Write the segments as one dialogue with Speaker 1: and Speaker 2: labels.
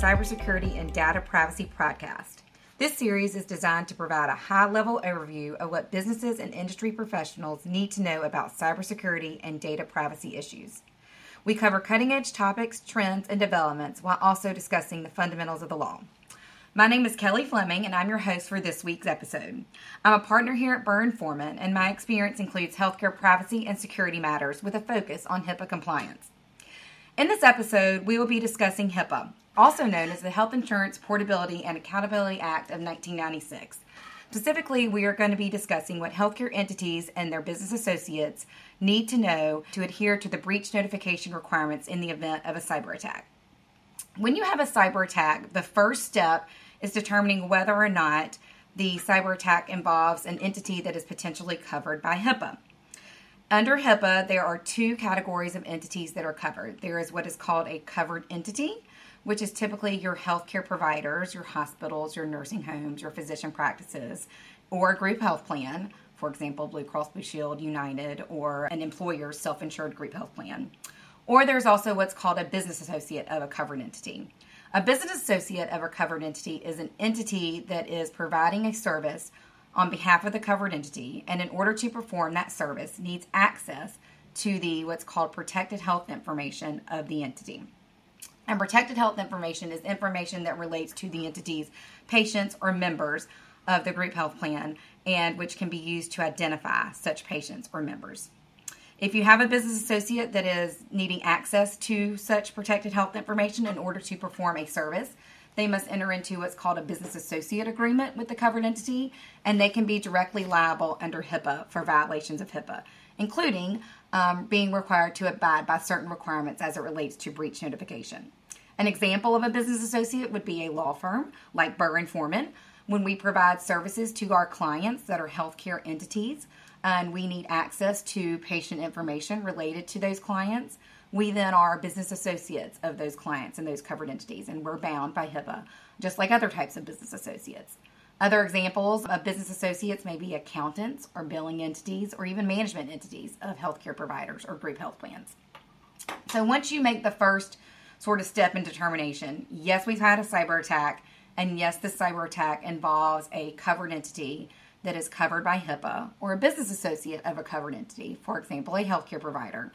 Speaker 1: Cybersecurity and Data Privacy podcast. This series is designed to provide a high level overview of what businesses and industry professionals need to know about cybersecurity and data privacy issues. We cover cutting edge topics, trends, and developments while also discussing the fundamentals of the law. My name is Kelly Fleming, and I'm your host for this week's episode. I'm a partner here at Burr Forman, and my experience includes healthcare privacy and security matters with a focus on HIPAA compliance. In this episode, we will be discussing HIPAA, also known as the Health Insurance Portability and Accountability Act of 1996. Specifically, we are going to be discussing what healthcare entities and their business associates need to know to adhere to the breach notification requirements in the event of a cyber attack. When you have a cyber attack, the first step is determining whether or not the cyber attack involves an entity that is potentially covered by HIPAA. Under HIPAA, there are two categories of entities that are covered. There is what is called a covered entity, which is typically your healthcare providers, your hospitals, your nursing homes, your physician practices, or a group health plan, for example, Blue Cross Blue Shield, United, or an employer's self insured group health plan. Or there's also what's called a business associate of a covered entity. A business associate of a covered entity is an entity that is providing a service on behalf of the covered entity and in order to perform that service needs access to the what's called protected health information of the entity. And protected health information is information that relates to the entity's patients or members of the group health plan and which can be used to identify such patients or members. If you have a business associate that is needing access to such protected health information in order to perform a service, they must enter into what's called a business associate agreement with the covered entity, and they can be directly liable under HIPAA for violations of HIPAA, including um, being required to abide by certain requirements as it relates to breach notification. An example of a business associate would be a law firm like Burr and Forman. When we provide services to our clients that are healthcare entities and we need access to patient information related to those clients, we then are business associates of those clients and those covered entities, and we're bound by HIPAA, just like other types of business associates. Other examples of business associates may be accountants or billing entities or even management entities of healthcare providers or group health plans. So once you make the first sort of step in determination, yes, we've had a cyber attack, and yes, this cyber attack involves a covered entity that is covered by HIPAA or a business associate of a covered entity, for example, a healthcare provider.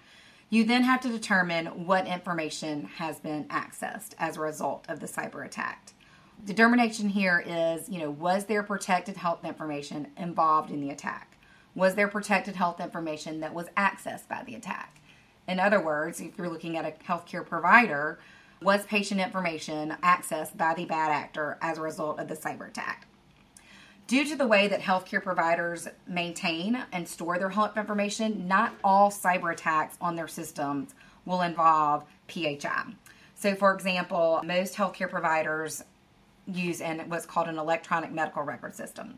Speaker 1: You then have to determine what information has been accessed as a result of the cyber attack. Determination here is, you know, was there protected health information involved in the attack? Was there protected health information that was accessed by the attack? In other words, if you're looking at a healthcare provider, was patient information accessed by the bad actor as a result of the cyber attack? Due to the way that healthcare providers maintain and store their health information, not all cyber attacks on their systems will involve PHI. So, for example, most healthcare providers use an, what's called an electronic medical record system.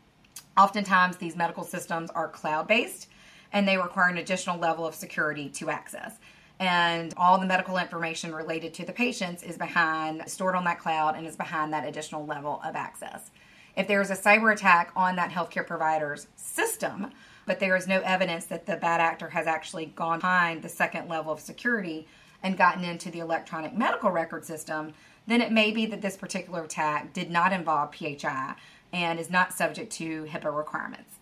Speaker 1: Oftentimes, these medical systems are cloud based and they require an additional level of security to access. And all the medical information related to the patients is behind, stored on that cloud, and is behind that additional level of access. If there is a cyber attack on that healthcare provider's system, but there is no evidence that the bad actor has actually gone behind the second level of security and gotten into the electronic medical record system, then it may be that this particular attack did not involve PHI and is not subject to HIPAA requirements.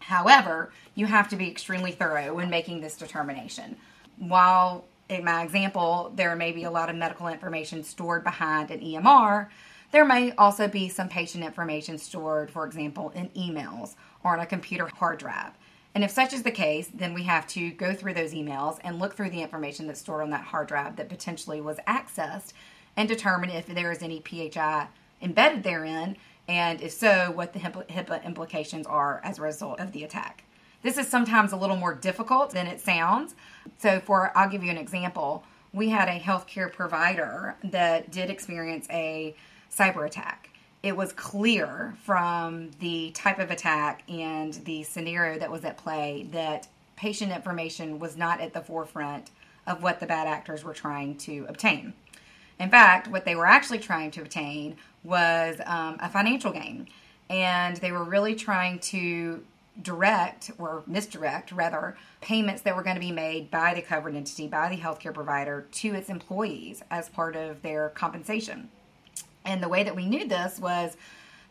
Speaker 1: However, you have to be extremely thorough when making this determination. While in my example, there may be a lot of medical information stored behind an EMR, there may also be some patient information stored, for example, in emails or on a computer hard drive. And if such is the case, then we have to go through those emails and look through the information that's stored on that hard drive that potentially was accessed and determine if there is any PHI embedded therein, and if so, what the HIPAA implications are as a result of the attack. This is sometimes a little more difficult than it sounds. So, for I'll give you an example. We had a healthcare provider that did experience a cyber attack. It was clear from the type of attack and the scenario that was at play that patient information was not at the forefront of what the bad actors were trying to obtain. In fact, what they were actually trying to obtain was um, a financial gain. And they were really trying to direct or misdirect, rather, payments that were going to be made by the covered entity, by the healthcare provider to its employees as part of their compensation. And the way that we knew this was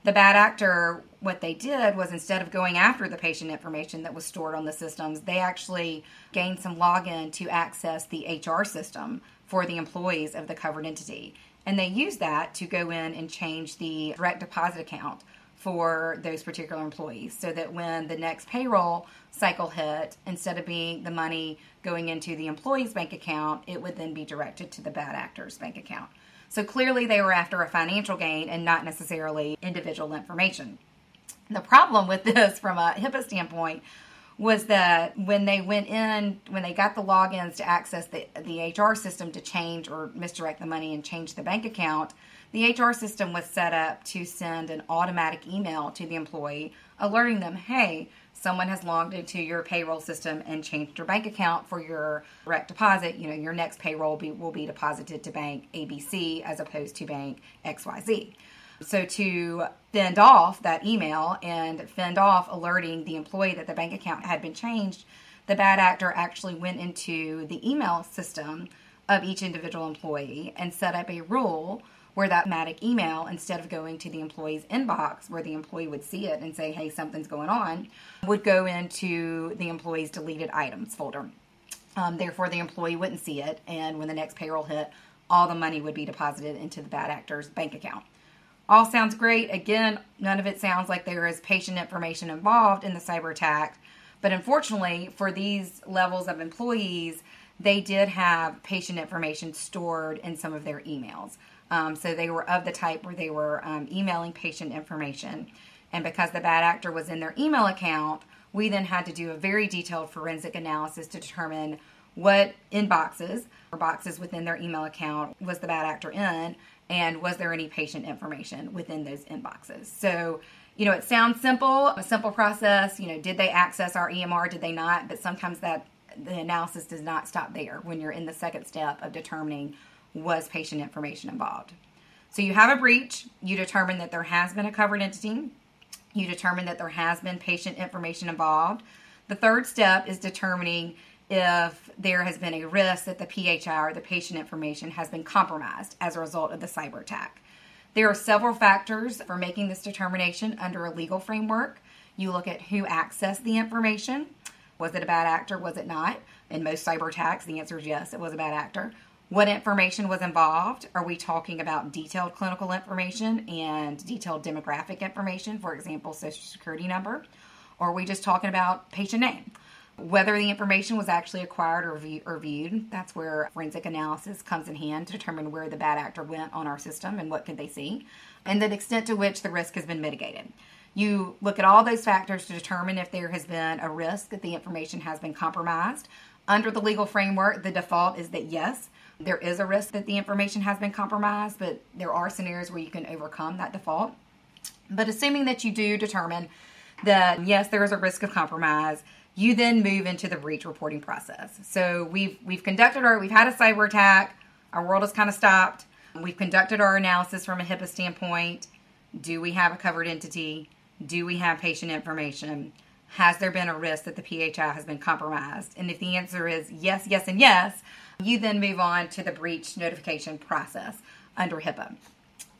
Speaker 1: the bad actor, what they did was instead of going after the patient information that was stored on the systems, they actually gained some login to access the HR system for the employees of the covered entity. And they use that to go in and change the direct deposit account for those particular employees so that when the next payroll cycle hit, instead of being the money going into the employee's bank account, it would then be directed to the bad actor's bank account. So clearly they were after a financial gain and not necessarily individual information. The problem with this from a HIPAA standpoint was that when they went in, when they got the logins to access the, the HR system to change or misdirect the money and change the bank account, the HR system was set up to send an automatic email to the employee alerting them, hey, someone has logged into your payroll system and changed your bank account for your direct deposit. You know, your next payroll be, will be deposited to bank ABC as opposed to bank XYZ. So to fend off that email and fend off alerting the employee that the bank account had been changed, the bad actor actually went into the email system of each individual employee and set up a rule where that automatic email, instead of going to the employee's inbox where the employee would see it and say, hey, something's going on, would go into the employee's deleted items folder. Um, therefore, the employee wouldn't see it, and when the next payroll hit, all the money would be deposited into the bad actor's bank account. All sounds great. Again, none of it sounds like there is patient information involved in the cyber attack. But unfortunately, for these levels of employees, they did have patient information stored in some of their emails. Um, so they were of the type where they were um, emailing patient information. And because the bad actor was in their email account, we then had to do a very detailed forensic analysis to determine what inboxes or boxes within their email account was the bad actor in, and was there any patient information within those inboxes. So, you know, it sounds simple, a simple process. You know, did they access our EMR? Did they not? But sometimes that the analysis does not stop there when you're in the second step of determining was patient information involved. So you have a breach, you determine that there has been a covered entity, you determine that there has been patient information involved. The third step is determining if there has been a risk that the PHI or the patient information has been compromised as a result of the cyber attack. There are several factors for making this determination under a legal framework. You look at who accessed the information. Was it a bad actor? Was it not? In most cyber attacks, the answer is yes, it was a bad actor. What information was involved? Are we talking about detailed clinical information and detailed demographic information, for example, social security number? Or are we just talking about patient name? Whether the information was actually acquired or, view, or viewed, that's where forensic analysis comes in hand to determine where the bad actor went on our system and what could they see, and the extent to which the risk has been mitigated. You look at all those factors to determine if there has been a risk that the information has been compromised. Under the legal framework, the default is that yes, there is a risk that the information has been compromised, but there are scenarios where you can overcome that default. But assuming that you do determine that yes, there is a risk of compromise, you then move into the breach reporting process. So we've we've conducted our we've had a cyber attack, our world has kind of stopped. We've conducted our analysis from a HIPAA standpoint. Do we have a covered entity? Do we have patient information? Has there been a risk that the PHI has been compromised? And if the answer is yes, yes, and yes, you then move on to the breach notification process under HIPAA.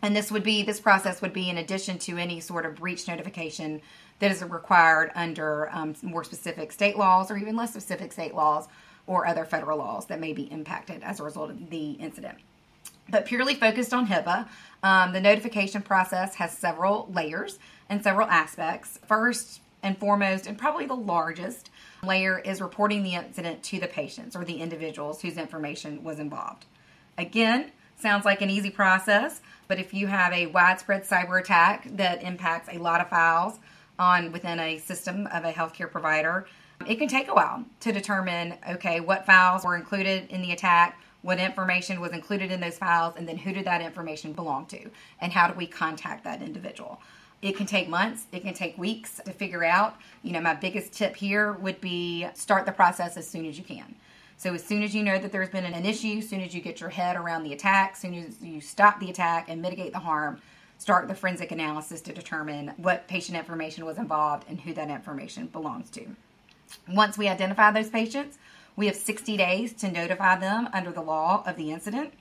Speaker 1: And this would be this process would be in addition to any sort of breach notification that is required under um, more specific state laws or even less specific state laws or other federal laws that may be impacted as a result of the incident. But purely focused on HIPAA, um, the notification process has several layers and several aspects. First and foremost, and probably the largest, layer is reporting the incident to the patients or the individuals whose information was involved. Again, sounds like an easy process, but if you have a widespread cyber attack that impacts a lot of files on within a system of a healthcare provider, it can take a while to determine okay, what files were included in the attack, what information was included in those files, and then who did that information belong to, and how do we contact that individual. It can take months, it can take weeks to figure out. You know, my biggest tip here would be start the process as soon as you can. So as soon as you know that there's been an issue, as soon as you get your head around the attack, as soon as you stop the attack and mitigate the harm, start the forensic analysis to determine what patient information was involved and who that information belongs to. Once we identify those patients, we have 60 days to notify them under the law of the incident.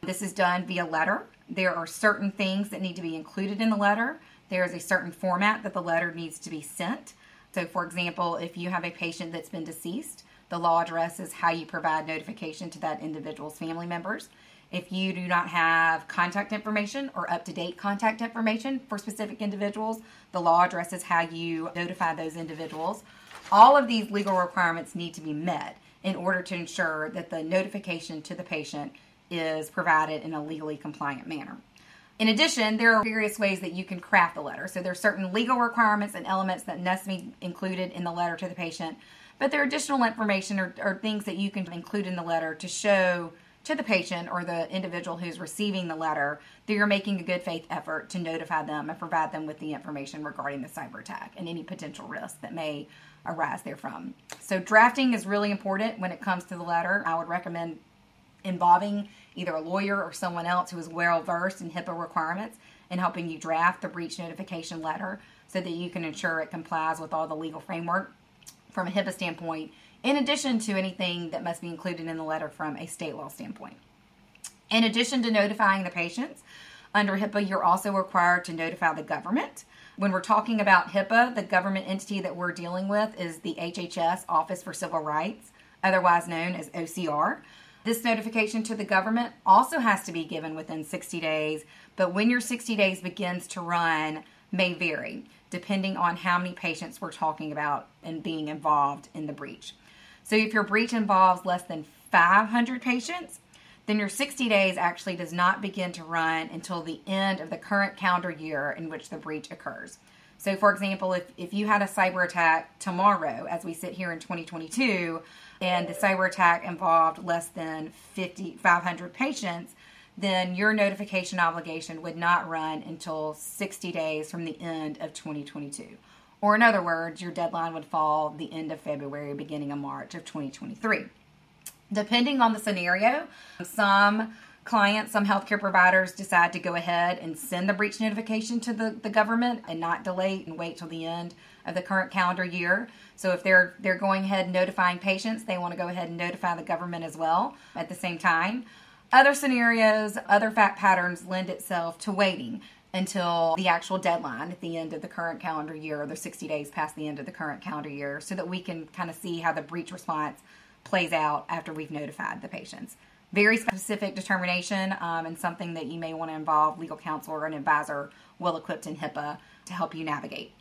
Speaker 1: This is done via letter. There are certain things that need to be included in the letter. There is a certain format that the letter needs to be sent. So, for example, if you have a patient that's been deceased, the law addresses how you provide notification to that individual's family members. If you do not have contact information or up to date contact information for specific individuals, the law addresses how you notify those individuals. All of these legal requirements need to be met in order to ensure that the notification to the patient is provided in a legally compliant manner. In addition, there are various ways that you can craft the letter. So there are certain legal requirements and elements that must be included in the letter to the patient, but there are additional information or, or things that you can include in the letter to show to the patient or the individual who's receiving the letter that you're making a good faith effort to notify them and provide them with the information regarding the cyber attack and any potential risks that may arise therefrom. So, drafting is really important when it comes to the letter. I would recommend involving either a lawyer or someone else who is well versed in HIPAA requirements in helping you draft the breach notification letter so that you can ensure it complies with all the legal framework from a HIPAA standpoint, in addition to anything that must be included in the letter from a state law standpoint. In addition to notifying the patients, under HIPAA, you're also required to notify the government. When we're talking about HIPAA, the government entity that we're dealing with is the HHS Office for Civil Rights, otherwise known as OCR. This notification to the government also has to be given within 60 days, but when your 60 days begins to run may vary depending on how many patients we're talking about and being involved in the breach. So if your breach involves less than 500 patients, then your 60 days actually does not begin to run until the end of the current calendar year in which the breach occurs. So, for example, if, if you had a cyber attack tomorrow, as we sit here in 2022, and the cyber attack involved less than 50, 500 patients, then your notification obligation would not run until 60 days from the end of 2022. Or, in other words, your deadline would fall the end of February, beginning of March of 2023. Depending on the scenario, some clients, some healthcare providers decide to go ahead and send the breach notification to the, the government and not delay and wait till the end of the current calendar year. So if they're they're going ahead and notifying patients, they want to go ahead and notify the government as well at the same time. Other scenarios, other fact patterns lend itself to waiting until the actual deadline at the end of the current calendar year or the 60 days past the end of the current calendar year so that we can kind of see how the breach response plays out after we've notified the patients. Very specific determination um, and something that you may want to involve legal counsel or an advisor well equipped in HIPAA to help you navigate.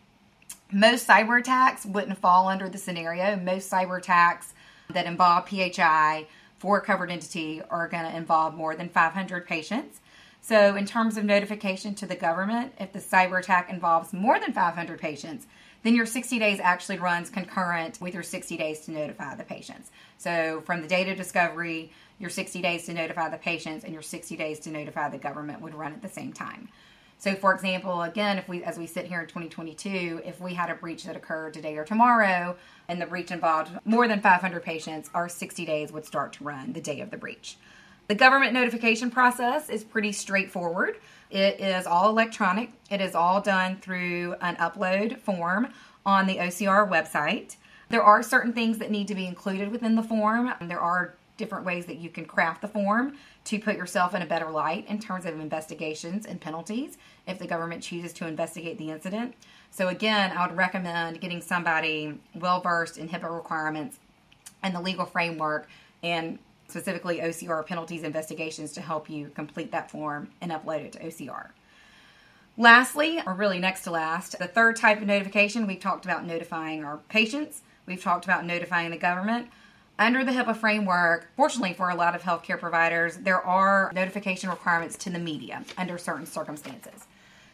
Speaker 1: Most cyber attacks wouldn't fall under the scenario. Most cyber attacks that involve PHI for a covered entity are going to involve more than 500 patients. So, in terms of notification to the government, if the cyber attack involves more than 500 patients, then your 60 days actually runs concurrent with your 60 days to notify the patients. So, from the date of discovery, your 60 days to notify the patients and your 60 days to notify the government would run at the same time. So, for example, again, if we, as we sit here in 2022, if we had a breach that occurred today or tomorrow, and the breach involved more than 500 patients, our 60 days would start to run the day of the breach. The government notification process is pretty straightforward. It is all electronic. It is all done through an upload form on the OCR website. There are certain things that need to be included within the form. There are different ways that you can craft the form to put yourself in a better light in terms of investigations and penalties if the government chooses to investigate the incident. So, again, I would recommend getting somebody well versed in HIPAA requirements and the legal framework and specifically OCR penalties investigations to help you complete that form and upload it to OCR. Lastly, or really next to last, the third type of notification, we've talked about notifying our patients, we've talked about notifying the government. Under the HIPAA framework, fortunately for a lot of healthcare providers, there are notification requirements to the media under certain circumstances.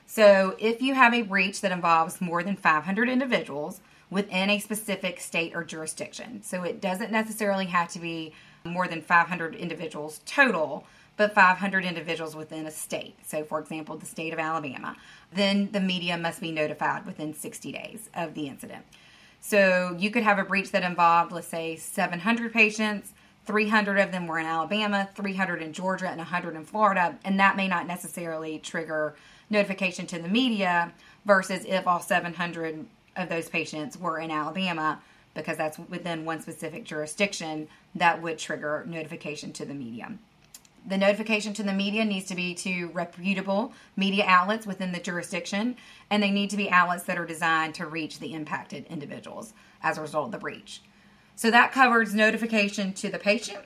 Speaker 1: So, if you have a breach that involves more than 500 individuals within a specific state or jurisdiction, so it doesn't necessarily have to be more than 500 individuals total, but 500 individuals within a state. So, for example, the state of Alabama, then the media must be notified within 60 days of the incident. So, you could have a breach that involved, let's say, 700 patients. 300 of them were in Alabama, 300 in Georgia, and 100 in Florida, and that may not necessarily trigger notification to the media versus if all 700 of those patients were in Alabama, because that's within one specific jurisdiction, that would trigger notification to the media. The notification to the media needs to be to reputable media outlets within the jurisdiction, and they need to be outlets that are designed to reach the impacted individuals as a result of the breach. So that covers notification to the patient.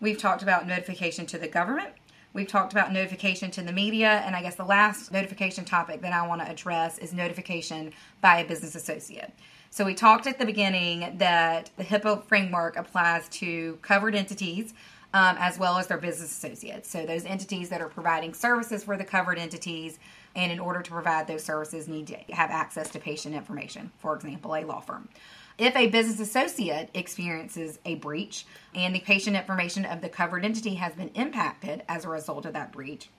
Speaker 1: We've talked about notification to the government. We've talked about notification to the media, and I guess the last notification topic that I want to address is notification by a business associate. So, we talked at the beginning that the HIPAA framework applies to covered entities um, as well as their business associates. So, those entities that are providing services for the covered entities, and in order to provide those services, need to have access to patient information, for example, a law firm. If a business associate experiences a breach and the patient information of the covered entity has been impacted as a result of that breach,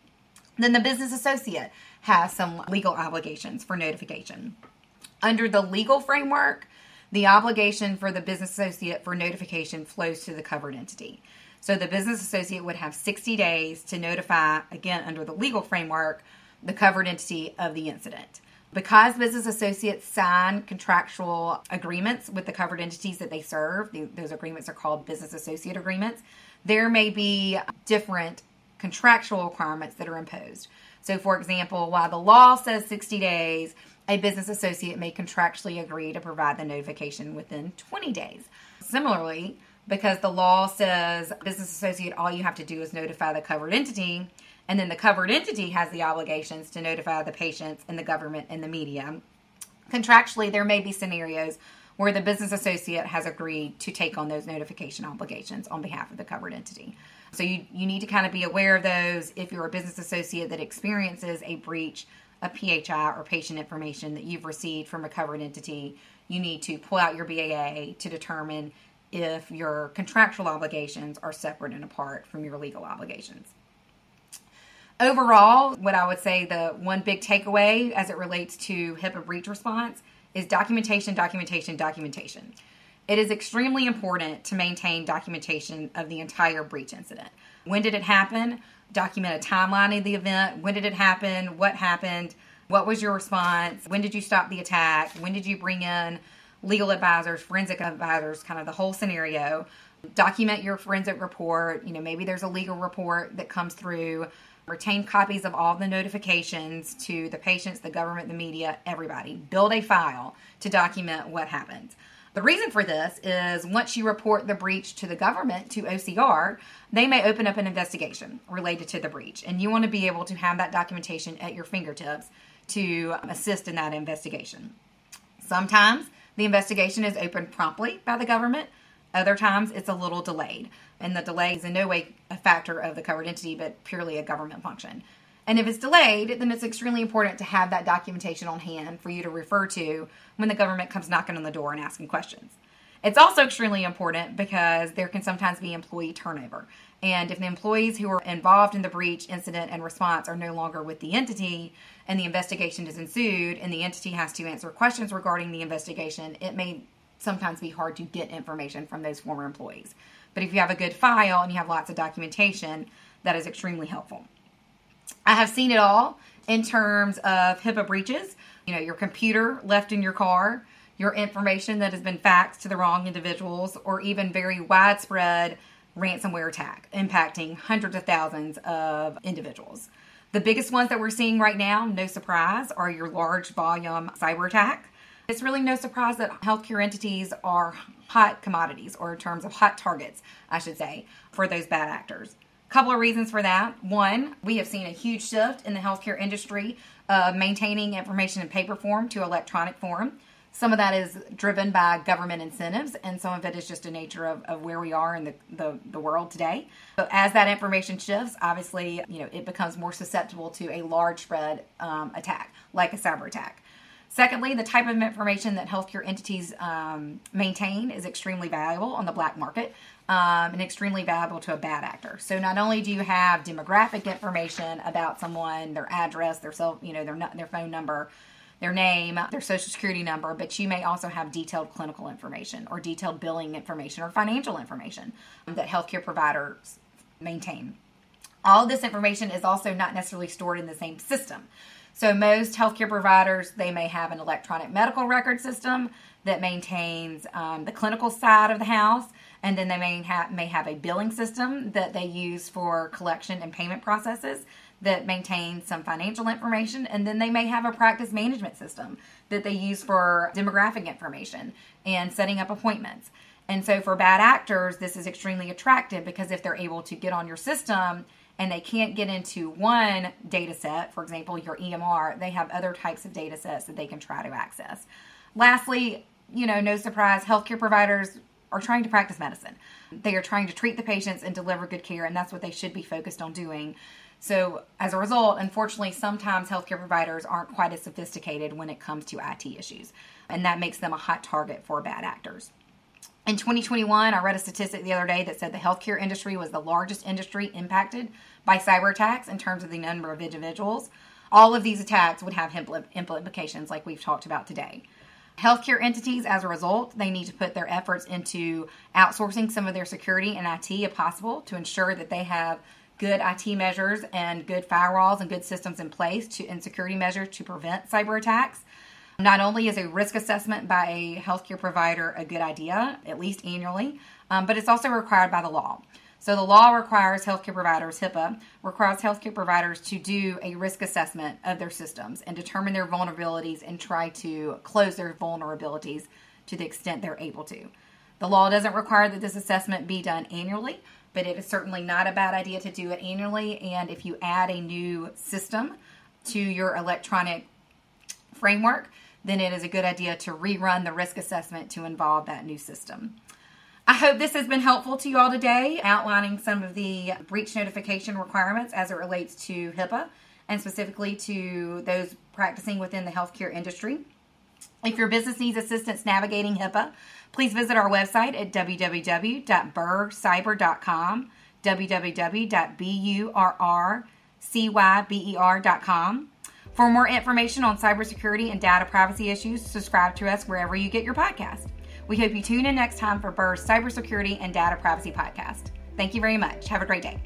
Speaker 1: then the business associate has some legal obligations for notification. Under the legal framework, the obligation for the business associate for notification flows to the covered entity. So the business associate would have 60 days to notify, again, under the legal framework, the covered entity of the incident because business associates sign contractual agreements with the covered entities that they serve, those agreements are called business associate agreements, there may be different contractual requirements that are imposed. So, for example, while the law says 60 days, a business associate may contractually agree to provide the notification within 20 days. Similarly, because the law says business associate, all you have to do is notify the covered entity, and then the covered entity has the obligations to notify the patients and the government and the media. Contractually, there may be scenarios where the business associate has agreed to take on those notification obligations on behalf of the covered entity. So you, you need to kind of be aware of those if you're a business associate that experiences a breach of PHI or patient information that you've received from a covered entity. You need to pull out your BAA to determine if your contractual obligations are separate and apart from your legal obligations. Overall, what I would say the one big takeaway as it relates to HIPAA breach response is documentation, documentation, documentation. It is extremely important to maintain documentation of the entire breach incident. When did it happen? Document a timeline of the event. When did it happen? What happened? What was your response? When did you stop the attack? When did you bring in legal advisors, forensic advisors, kind of the whole scenario? Document your forensic report. You know, maybe there's a legal report that comes through Retain copies of all the notifications to the patients, the government, the media, everybody. Build a file to document what happened. The reason for this is once you report the breach to the government, to OCR, they may open up an investigation related to the breach. And you want to be able to have that documentation at your fingertips to assist in that investigation. Sometimes the investigation is opened promptly by the government, other times it's a little delayed. And the delay is in no way a factor of the covered entity, but purely a government function. And if it's delayed, then it's extremely important to have that documentation on hand for you to refer to when the government comes knocking on the door and asking questions. It's also extremely important because there can sometimes be employee turnover. And if the employees who are involved in the breach, incident, and response are no longer with the entity and the investigation is ensued and the entity has to answer questions regarding the investigation, it may sometimes be hard to get information from those former employees. But if you have a good file and you have lots of documentation, that is extremely helpful. I have seen it all in terms of HIPAA breaches. You know, your computer left in your car, your information that has been faxed to the wrong individuals, or even very widespread ransomware attack impacting hundreds of thousands of individuals. The biggest ones that we're seeing right now, no surprise, are your large volume cyber attack. It's really no surprise that healthcare entities are hot commodities, or in terms of hot targets, I should say, for those bad actors. Couple of reasons for that. One, we have seen a huge shift in the healthcare industry of maintaining information in paper form to electronic form. Some of that is driven by government incentives, and some of it is just a nature of, of where we are in the, the, the world today. But as that information shifts, obviously, you know, it becomes more susceptible to a large spread um, attack, like a cyber attack. Secondly, the type of information that healthcare entities um, maintain is extremely valuable on the black market um, and extremely valuable to a bad actor. So not only do you have demographic information about someone, their address, their cell, you know, their their phone number, their name, their social security number, but you may also have detailed clinical information or detailed billing information or financial information that healthcare providers maintain. All this information is also not necessarily stored in the same system. So most healthcare providers, they may have an electronic medical record system that maintains um, the clinical side of the house, and then they may have may have a billing system that they use for collection and payment processes that maintains some financial information, and then they may have a practice management system that they use for demographic information and setting up appointments. And so for bad actors, this is extremely attractive because if they're able to get on your system and they can't get into one data set, for example, your EMR, they have other types of data sets that they can try to access. Lastly, you know, no surprise, healthcare providers are trying to practice medicine. They are trying to treat the patients and deliver good care, and that's what they should be focused on doing. So, as a result, unfortunately, sometimes healthcare providers aren't quite as sophisticated when it comes to IT issues, and that makes them a hot target for bad actors. In 2021, I read a statistic the other day that said the healthcare industry was the largest industry impacted by cyber attacks in terms of the number of individuals. All of these attacks would have implications like we've talked about today. Healthcare entities, as a result, they need to put their efforts into outsourcing some of their security and IT if possible to ensure that they have good IT measures and good firewalls and good systems in place to and security measures to prevent cyber attacks. Not only is a risk assessment by a healthcare provider a good idea, at least annually, um, but it's also required by the law. So the law requires healthcare providers, HIPAA, requires healthcare providers to do a risk assessment of their systems and determine their vulnerabilities and try to close their vulnerabilities to the extent they're able to. The law doesn't require that this assessment be done annually, but it is certainly not a bad idea to do it annually. And if you add a new system to your electronic framework, then it is a good idea to rerun the risk assessment to involve that new system. I hope this has been helpful to you all today, outlining some of the breach notification requirements as it relates to HIPAA and specifically to those practicing within the healthcare industry. If your business needs assistance navigating HIPAA, please visit our website at www.burrcyber.com, www.burrcyber.com. For more information on cybersecurity and data privacy issues, subscribe to us wherever you get your podcast. We hope you tune in next time for Burr's Cybersecurity and Data Privacy Podcast. Thank you very much. Have a great day.